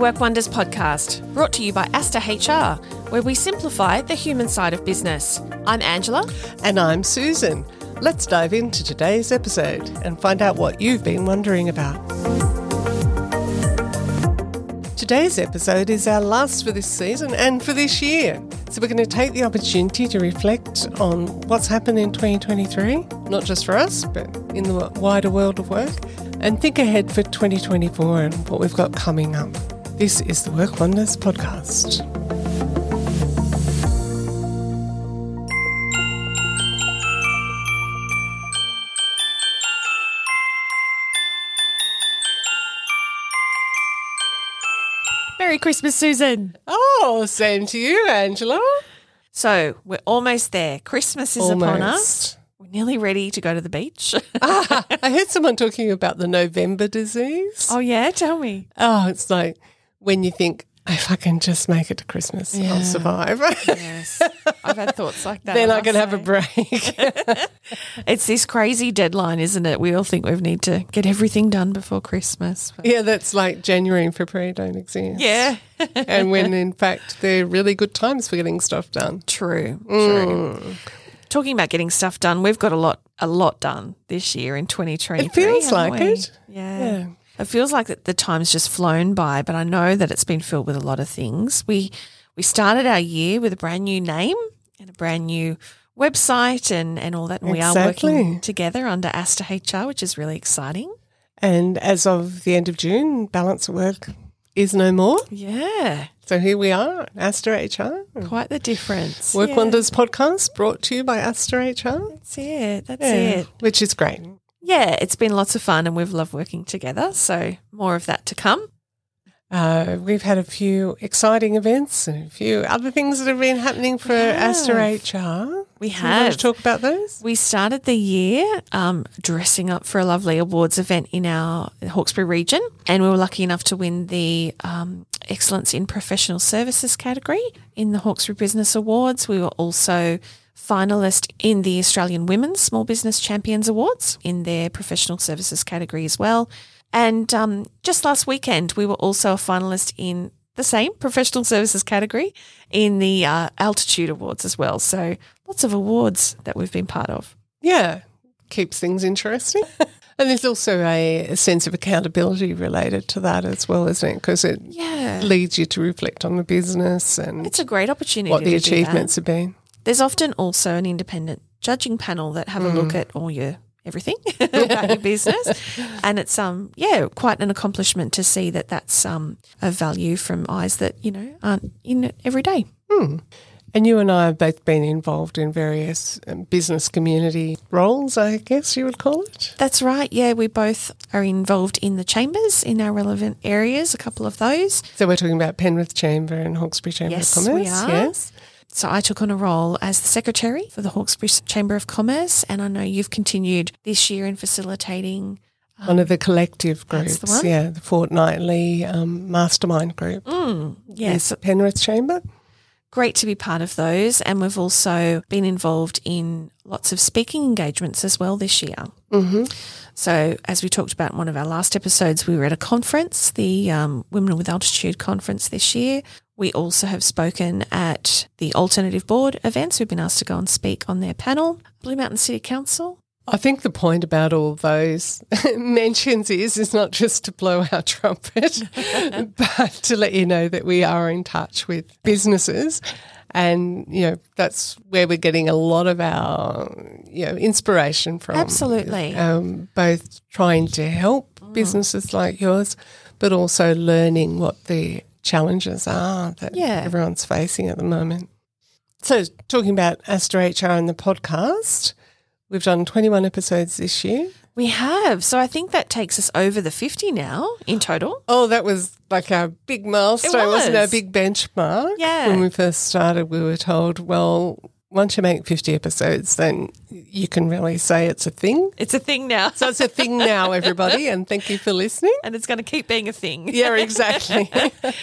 Work Wonders podcast, brought to you by Aster HR, where we simplify the human side of business. I'm Angela. And I'm Susan. Let's dive into today's episode and find out what you've been wondering about. Today's episode is our last for this season and for this year. So, we're going to take the opportunity to reflect on what's happened in 2023, not just for us, but in the wider world of work, and think ahead for 2024 and what we've got coming up. This is the Work Wonders podcast. Merry Christmas, Susan. Oh, same to you, Angela. So, we're almost there. Christmas is upon us. We're nearly ready to go to the beach. ah, I heard someone talking about the November disease. oh, yeah? Tell me. Oh, it's like when you think, if I can just make it to Christmas, Yeah. I'll survive. Yes. I've had thoughts like that. then I can have a break. It's this crazy deadline, isn't it? We all think we need to get everything done before Christmas. But- yeah, that's like January and February don't exist. Yeah. and when in fact they're really good times for getting stuff done. True. Mm. True. Talking about getting stuff done, we've got a lot a lot done this year in 2023. It feels like we? it. Yeah. Yeah. It feels like that the time's just flown by, but I know that it's been filled with a lot of things. We we started our year with a brand new name and a brand new website and, and all that. And we are working together under Aster HR, which is really exciting. And as of the end of June, balance at work is no more. Yeah. So here we are, Aster HR. Quite the difference. Work Yeah. Wonders podcast brought to you by Aster HR. That's it. That's Yeah, it. which is great. Yeah, it's been lots of fun and we've loved working together. So more of that to come. Uh, we've had a few exciting events and a few other things that have been happening for Aster HR. We Do you want have. to talk about those? We started the year um, dressing up for a lovely awards event in our Hawkesbury region, and we were lucky enough to win the um, Excellence in Professional Services category in the Hawkesbury Business Awards. We were also finalist in the Australian Women's Small Business Champions Awards in their professional services category as well. And um, just last weekend, we were also a finalist in the same professional services category in the uh, Altitude Awards as well. So lots of awards that we've been part of. Yeah, keeps things interesting. and there's also a, sense of accountability related to that as well, isn't it? Because it Yeah. leads you to reflect on the business and It's a great opportunity. what the to do that. achievements have been. There's often also an independent judging panel that have a Mm. look at all your everything about your business, and it's um yeah quite an accomplishment to see that that's um of value from eyes that you know aren't in it every day. And you and I have both been involved in various um, business community roles, I guess you would call it. That's right. Yeah, we both are involved in the chambers in our relevant areas. A couple of those. So we're talking about Penrith Chamber and Hawkesbury Chamber Yes, of we Commerce. are. Yes. So I took on a role as the secretary for the Hawkesbury Chamber of Commerce, and I know you've continued this year in facilitating. One of the collective groups, the yeah, the fortnightly um, mastermind group. Mm, yes, Penrith Chamber. Great to be part of those, and we've also been involved in lots of speaking engagements as well this year. Mm-hmm. So, as we talked about in one of our last episodes, we were at a conference, the um, Women with Altitude conference this year. We also have spoken at the Alternative Board events. We've been asked to go and speak on their panel. Blue Mountain City Council. I think the point about all those mentions is is not just to blow our trumpet, but to let you know that we are in touch with businesses. And, you know, that's where we're getting a lot of our, you know, inspiration from. Absolutely. Um, both trying to help businesses like yours, but also learning what the challenges are that Yeah. everyone's facing at the moment. So, talking about Aster HR and the podcast, we've done 21 episodes this year. We have. So I think that takes us over the 50 now in total. Oh, that was like our big milestone, it was. not it? Our big benchmark. Yeah. When we first started, we were told, well, once you make 50 episodes, then you can really say it's a thing. It's a thing now. So it's a thing now, everybody, and thank you for listening. and it's going to keep being a thing. Yeah, exactly.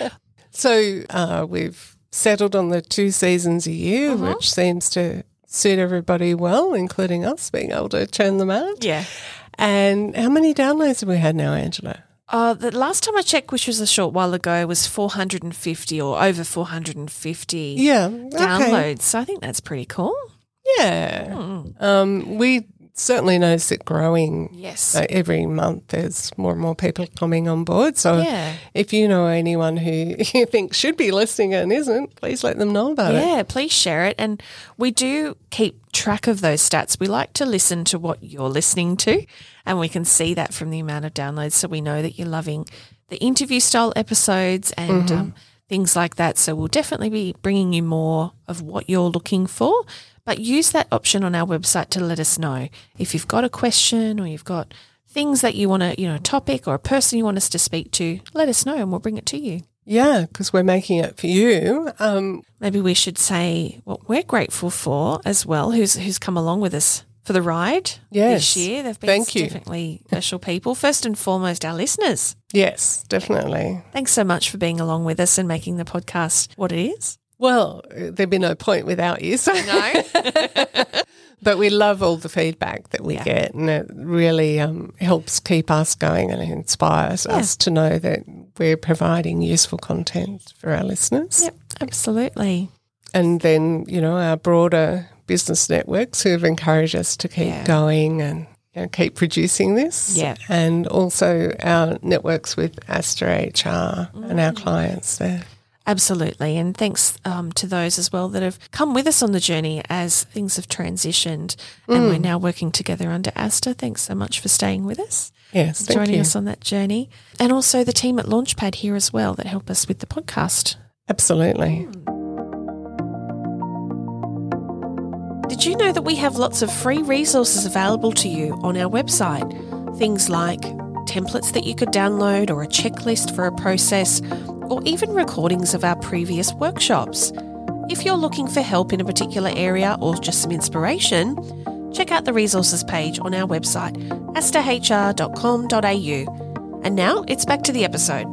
so uh, we've settled on the two seasons a year, Uh-huh. which seems to suit everybody well, including us being able to churn them out. Yeah. And how many downloads have we had now, Angela? Uh, the last time I checked, which was a short while ago, was 450 or over 450 Yeah. Okay. downloads. So I think that's pretty cool. Yeah. Hmm. Um, we certainly notice it growing. Yes. Uh, every month there's more and more people coming on board. So Yeah. if you know anyone who you think should be listening and isn't, please let them know about it. Yeah, please share it. And we do keep track of those stats. We like to listen to what you're listening to, and we can see that from the amount of downloads. So we know that you're loving the interview style episodes and um, things like that. So we'll definitely be bringing you more of what you're looking for. But use that option on our website to let us know if you've got a question or you've got things that you want to, you know, a topic or a person you want us to speak to. Let us know and we'll bring it to you. Yeah, because we're making it for you. Um, maybe we should say what we're grateful for as well. Who's who's come along with us for the ride Yes. this year? They've been Thank you. definitely special people. First and foremost, our listeners. yes, definitely. Thanks so much for being along with us and making the podcast what it is. Well, there'd be no point without you. So. No, But we love all the feedback that we Yeah. get, and it really um, helps keep us going and inspires us to know that we're providing useful content for our listeners. yep, absolutely. And then, you know, our broader business networks who have encouraged us to keep Yeah. going and you know, keep producing this. Yeah. And also our networks with Aster HR and Mm. our clients there. Absolutely. And thanks um, to those as well that have come with us on the journey as things have transitioned and Mm. we're now working together under Aster. Thanks so much for staying with us. Yes, thank joining you. us on that journey. And also the team at Launchpad here as well that help us with the podcast. Absolutely. Did you know that we have lots of free resources available to you on our website? Things like templates that you could download, or a checklist for a process, or even recordings of our previous workshops. If you're looking for help in a particular area or just some inspiration, check out the resources page on our website, asterhr.com.au. And now it's back to the episode.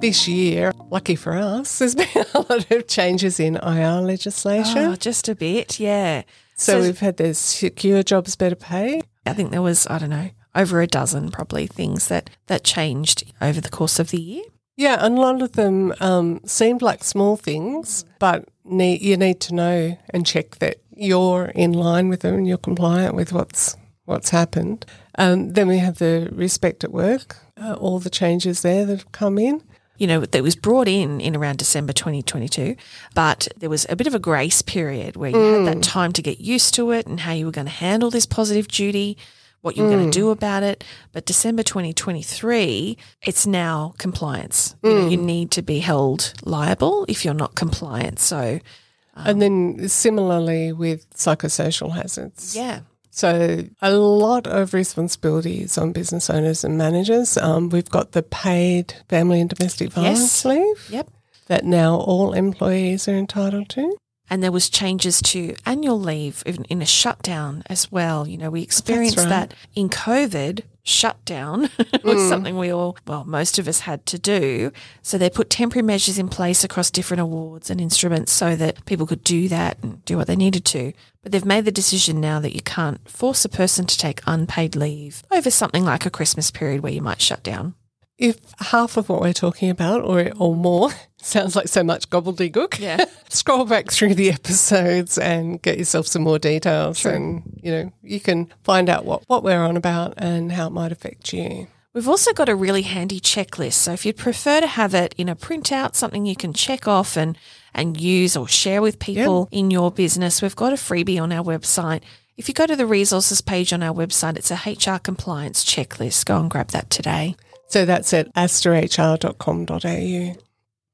This year, lucky for us, there's been a lot of changes in IR legislation. Oh, just a bit, yeah. So, so- we've had the secure jobs better pay. I think there was, I don't know, over a dozen probably things that, that changed over the course of the year. Yeah, and a lot of them um, seemed like small things, but need, you need to know and check that you're in line with them and you're compliant with what's what's happened. Um, then we have the respect at work, uh, all the changes there that have come in. You know, that was brought in in around December 2022, but there was a bit of a grace period where you had that mm. time to get used to it and how you were going to handle this positive duty, what you were going to mm. do about it. But December 2023, it's now compliance. You, know, you mm. need to be held liable if you're not compliant. So, And um, then similarly with psychosocial hazards. yeah. So a lot of responsibilities on business owners and managers. Um, we've got the paid family and domestic violence Yes. leave Yep. that now all employees are entitled to. And there was changes to annual leave in, in a shutdown as well. You know, we experienced right. that in COVID. Shutdown was mm. something we all, well, most of us had to do. So they put temporary measures in place across different awards and instruments so that people could do that and do what they needed to. But they've made the decision now that you can't force a person to take unpaid leave over something like a Christmas period where you might shut down. If half of what we're talking about or, or more sounds like so much gobbledygook, Yeah. scroll back through the episodes and get yourself some more details True. and you know you can find out what, what we're on about and how it might affect you. We've also got a really handy checklist. So if you'd prefer to have it in a printout, something you can check off and, and use or share with people in your business, we've got a freebie on our website. If you go to the resources page on our website, it's a HR compliance checklist. Go and grab that today. So that's at asterhr.com.au.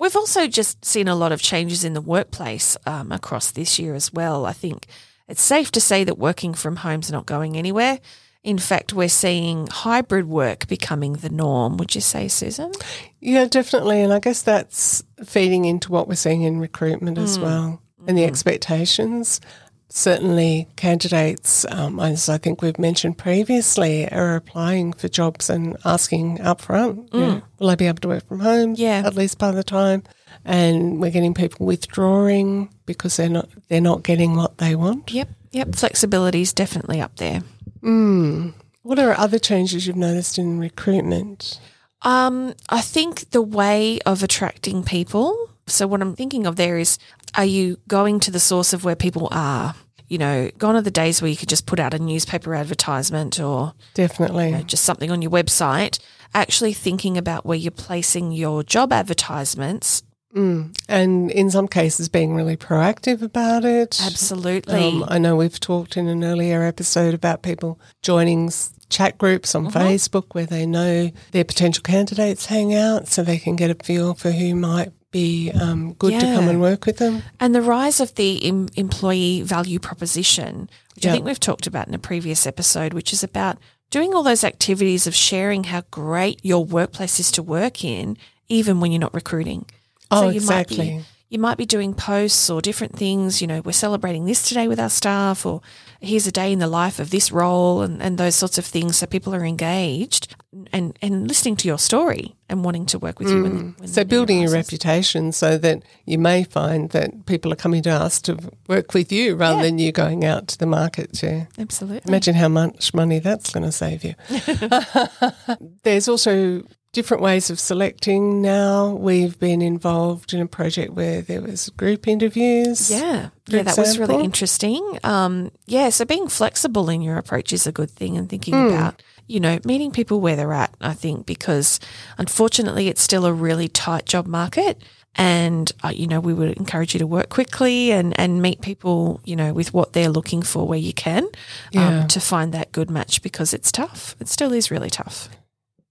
We've also just seen a lot of changes in the workplace um, across this year as well. I think it's safe to say that working from home's not going anywhere. In fact, we're seeing hybrid work becoming the norm. Would you say, Susan? Yeah, definitely. And I guess that's feeding into what we're seeing in recruitment as well and the expectations. Certainly, candidates, um, as I think we've mentioned previously, are applying for jobs and asking upfront, you know, will I be able to work from home Yeah. at least part of the time? And we're getting people withdrawing because they're not they're not getting what they want. Yep, yep. Flexibility is definitely up there. Mm. What are other changes you've noticed in recruitment? Um, I think the way of attracting people. So what I'm thinking of there is, are you going to the source of where people are? You know, gone are the days where you could just put out a newspaper advertisement or Definitely. you know, just something on your website. Actually thinking about where you're placing your job advertisements. Mm. And in some cases, being really proactive about it. Absolutely. Um, I know we've talked in an earlier episode about people joining chat groups on Facebook where they know their potential candidates hang out so they can get a feel for who might be um, good to come and work with them. And the rise of the em- employee value proposition, which I think we've talked about in a previous episode, which is about doing all those activities of sharing how great your workplace is to work in, even when you're not recruiting. Oh, you Might exactly. be, you might be doing posts or different things. You know, we're celebrating this today with our staff, or here's a day in the life of this role, and, and those sorts of things. So people are engaged and, and listening to your story and wanting to work with you. When, when So building your reputation so that you may find that people are coming to us to work with you rather Yeah. than you going out to the market to Absolutely. Imagine how much money that's going to save you. There's also different ways of selecting now. We've been involved in a project where there was group interviews. Yeah, yeah, that was really interesting. Um, yeah, so being flexible in your approach is a good thing, and thinking Hmm. about you know meeting people where they're at. I think because unfortunately it's still a really tight job market, and uh, you know we would encourage you to work quickly and and meet people you know with what they're looking for where you can Yeah. um, to find that good match because it's tough. It still is really tough.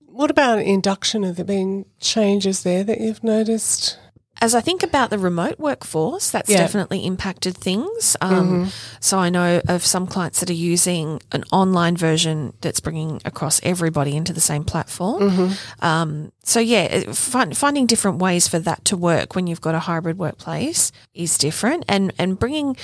What about induction? Have there been changes there that you've noticed? As I think about the remote workforce, that's Yeah. definitely impacted things. Um, So I know of some clients that are using an online version that's bringing across everybody into the same platform. Um, so yeah, find, finding different ways for that to work when you've got a hybrid workplace is different, and and bringing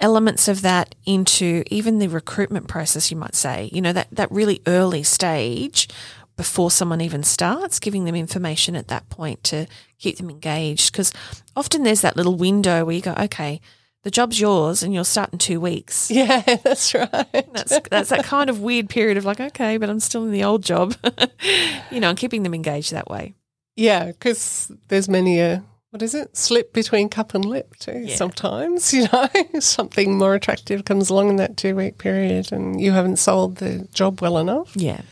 elements of that into even the recruitment process. You might say, you know, that that really early stage before someone even starts, giving them information at that point to keep them engaged. Because often there's that little window where you go, okay, the job's yours and you'll start in two weeks. Yeah, that's right. That's that's that kind of weird period of like, okay, but I'm still in the old job, you know, and keeping them engaged that way. Yeah, because there's many a what is it slip between cup and lip too. Yeah. Sometimes you know something more attractive comes along in that two week period, and you haven't sold the job well enough. Yeah,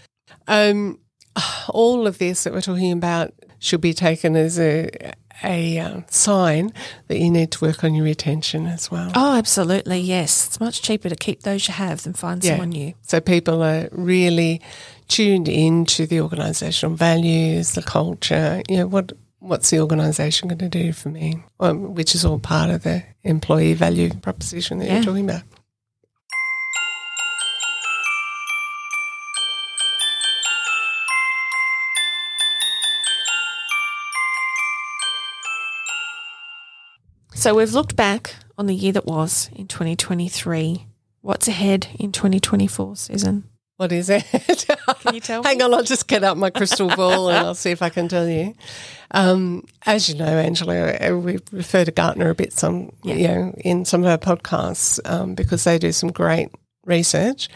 Um, all of this that we're talking about should be taken as a a uh, sign that you need to work on your retention as well. Oh, absolutely. Yes. It's much cheaper to keep those you have than find Yeah. someone new. So people are really tuned into the organisational values, the culture. You know what what's the organisation going to do for me, um, which is all part of the employee value proposition that Yeah. you're talking about. So we've looked back on the year that was in 2023. What's ahead in 2024, Susan? What is it? Can you tell Hang on, I'll just get out my crystal ball and I'll see if I can tell you. Um, as you know, Angela, uh, we refer to Gartner a bit some, Yeah. you know, in some of our podcasts um, because they do some great research,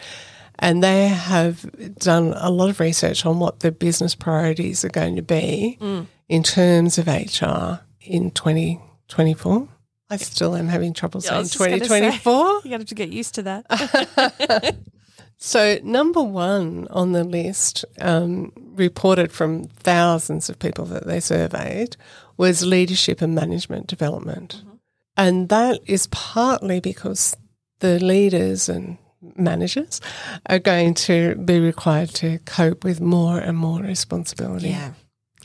and they have done a lot of research on what the business priorities are going to be Mm. in terms of HR in 2024. I still am having trouble Yeah, saying was just gonna say. 2024. You got to get used to that. So, number one on the list, um, reported from thousands of people that they surveyed, was leadership and management development. And that is partly because the leaders and managers are going to be required to cope with more and more responsibility. yeah.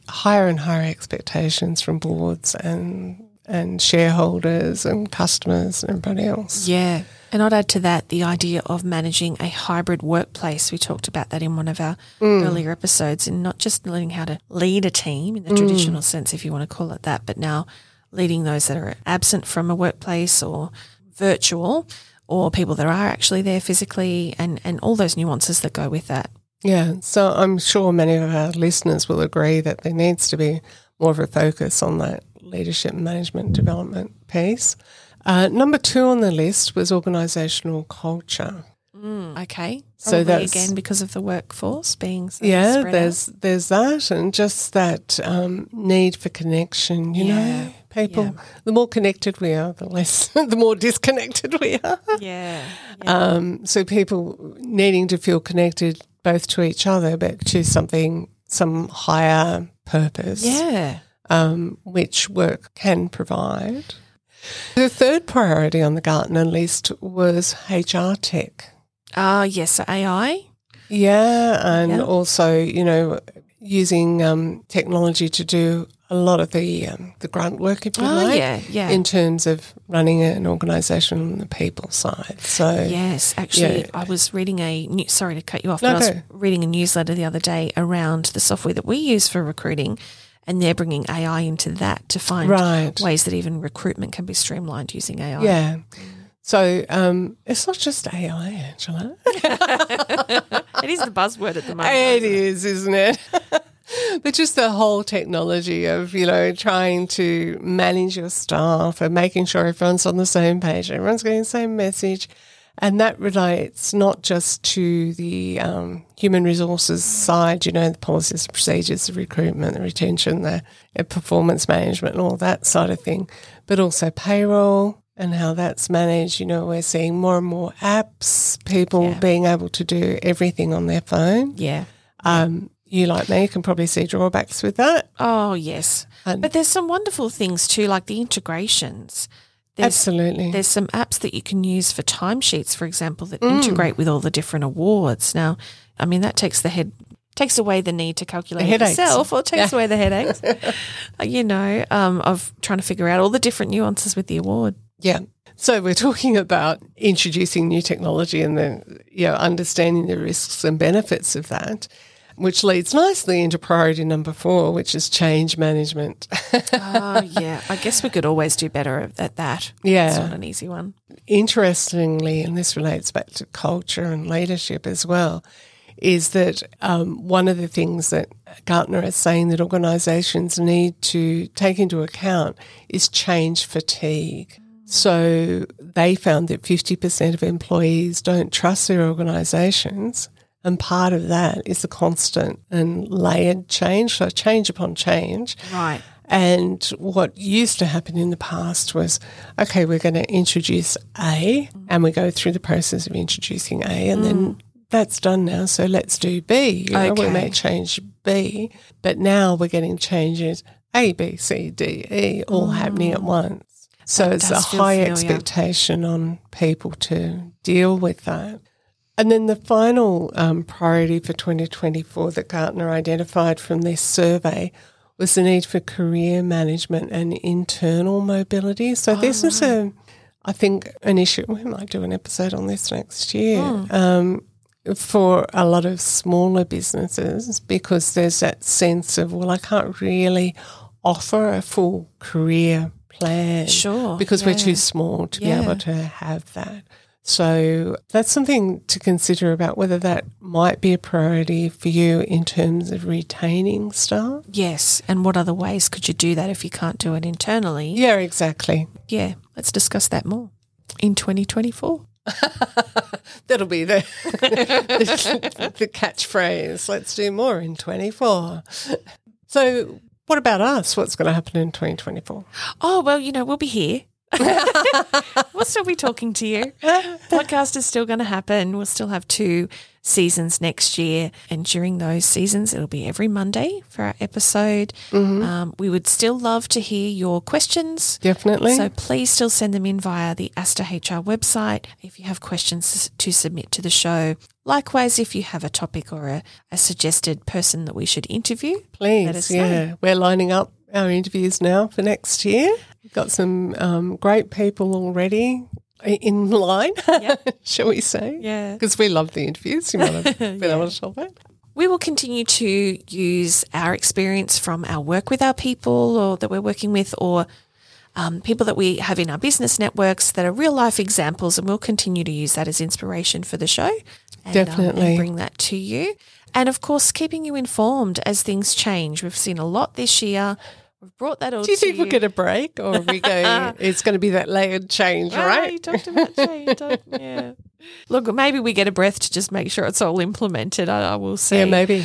Higher and higher expectations from boards and and shareholders and customers and everybody else. Yeah. And I'd add to that the idea of managing a hybrid workplace. We talked about that in one of our mm. earlier episodes, and not just learning how to lead a team in the traditional mm. sense, if you want to call it that, but now leading those that are absent from a workplace or virtual or people that are actually there physically and, and all those nuances that go with that. Yeah, so I'm sure many of our listeners will agree that there needs to be more of a focus on that leadership management development piece. Uh, number two on the list was organisational culture. Okay. So Probably that's- again because of the workforce being so yeah, spread out. there's there's that, and just that um, need for connection. You Yeah, know, people. yeah. The more connected we are, the less, the more disconnected we are. yeah. Um, so people needing to feel connected both to each other, but to something, some higher purpose. yeah. Um, which work can provide. The third priority on the Gartner list was HR tech. Ah, yes, AI. Yeah, and Yeah. also, you know, using um, technology to do a lot of the um, the grunt work, if you Oh, like, yeah, yeah. in terms of running an organisation on the people side. So, Yes, actually, Yeah. I was reading a new, sorry to cut you off, No, but I was reading a newsletter the other day around the software that we use for recruiting, and they're bringing AI into that to find Right. ways that even recruitment can be streamlined using AI. yeah. So um, it's not just AI, Angela. it is the buzzword at the moment. It is, isn't it? but just the whole technology of, you know, trying to manage your staff and making sure everyone's on the same page, everyone's getting the same message. And that relates not just to the um, human resources side, you know, the policies, the procedures, the recruitment, the retention, the uh, performance management, and all that side of thing, but also payroll and how that's managed. You know, we're seeing more and more apps, people Yeah. being able to do everything on their phone. Yeah. Um, you, like me, can probably see drawbacks with that. Oh, yes. And- but there's some wonderful things too, like the integrations. There's, Absolutely. There's some apps that you can use for timesheets, for example, that Mm. integrate with all the different awards. Now, I mean, that takes the head takes away the need to calculate The headaches. yourself, or takes away the headaches. uh, you know, um, of trying to figure out all the different nuances with the award. Yeah. So we're talking about introducing new technology and then, you know, understanding the risks and benefits of that, which leads nicely into priority number four, which is change management. Oh, yeah. I guess we could always do better at that. Yeah. It's not an easy one. Interestingly, and this relates back to culture and leadership as well, is that um, one of the things that Gartner is saying that organisations need to take into account is change fatigue. So they found that 50% of employees don't trust their organisations. And part of that is a constant and layered change, so change upon change. Right. And what used to happen in the past was, okay, we're going to introduce A, and we go through the process of introducing A, and then that's done now. So let's do B. You know, we may change B, but now we're getting changes A, B, C, D, E, all happening at once. So That it's a high familiar. expectation on people to deal with that. And then the final um, priority for 2024 that Gartner identified from this survey was the need for career management and internal mobility. So this is a, I think, an issue. We might do an episode on this next year. Um, for a lot of smaller businesses, because there's that sense of, well, I can't really offer a full career plan. Sure, Because we're too small to be able to have that. So that's something to consider about whether that might be a priority for you in terms of retaining staff. Yes. And what other ways could you do that if you can't do it internally? Yeah, exactly. Yeah. Let's discuss that more in 2024. That'll be the, the, the catchphrase. Let's do more in 24. So, what about us? What's going to happen in 2024? Oh, well, you know, we'll be here. we'll still be talking to you. Podcast is still going to happen. We'll still have two seasons next year. And during those seasons, it'll be every Monday for our episode. Um, we would still love to hear your questions. Definitely. So please still send them in via the Aster HR website if you have questions to submit to the show. Likewise, if you have a topic or a, a suggested person that we should interview, let Please, us know. yeah. We're lining up our interviews now for next year. Got some um, great people already in line, shall we say? Yeah. Because we love the interviews. You might have been able to tell that. We will continue to use our experience from our work with our people or that we're working with or um, people that we have in our business networks that are real life examples, and we'll continue to use that as inspiration for the show. And, um, and Definitely. bring that to you. And of course, keeping you informed as things change. We've seen a lot this year We've brought that all. Do you think we're going to break, or are we going? it's going to be that layered change, Ah, right? you talked about change. yeah. Look, maybe we get a breath to just make sure it's all implemented. I, I will see. Yeah, maybe.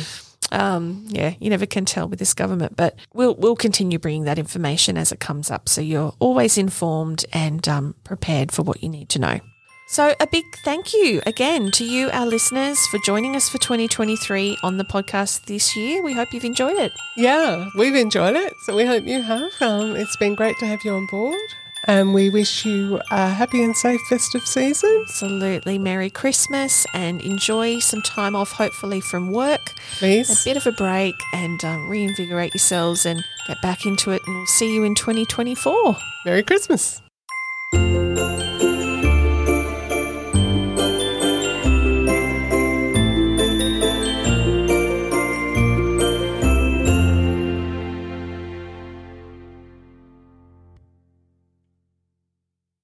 Um, yeah, you never can tell with this government, but we'll we'll continue bringing that information as it comes up, so you're always informed and um, prepared for what you need to know. So, a big thank you again to you, our listeners, for joining us for 2023 on the podcast this year. We hope you've enjoyed it. Yeah, we've enjoyed it, so we hope you have. Um, it's been great to have you on board, and we wish you a happy and safe festive season. Absolutely. Merry Christmas and enjoy some time off, hopefully from work. Please. A bit of a break and um, reinvigorate yourselves and get back into it. And we'll see you in 2024. Merry Christmas.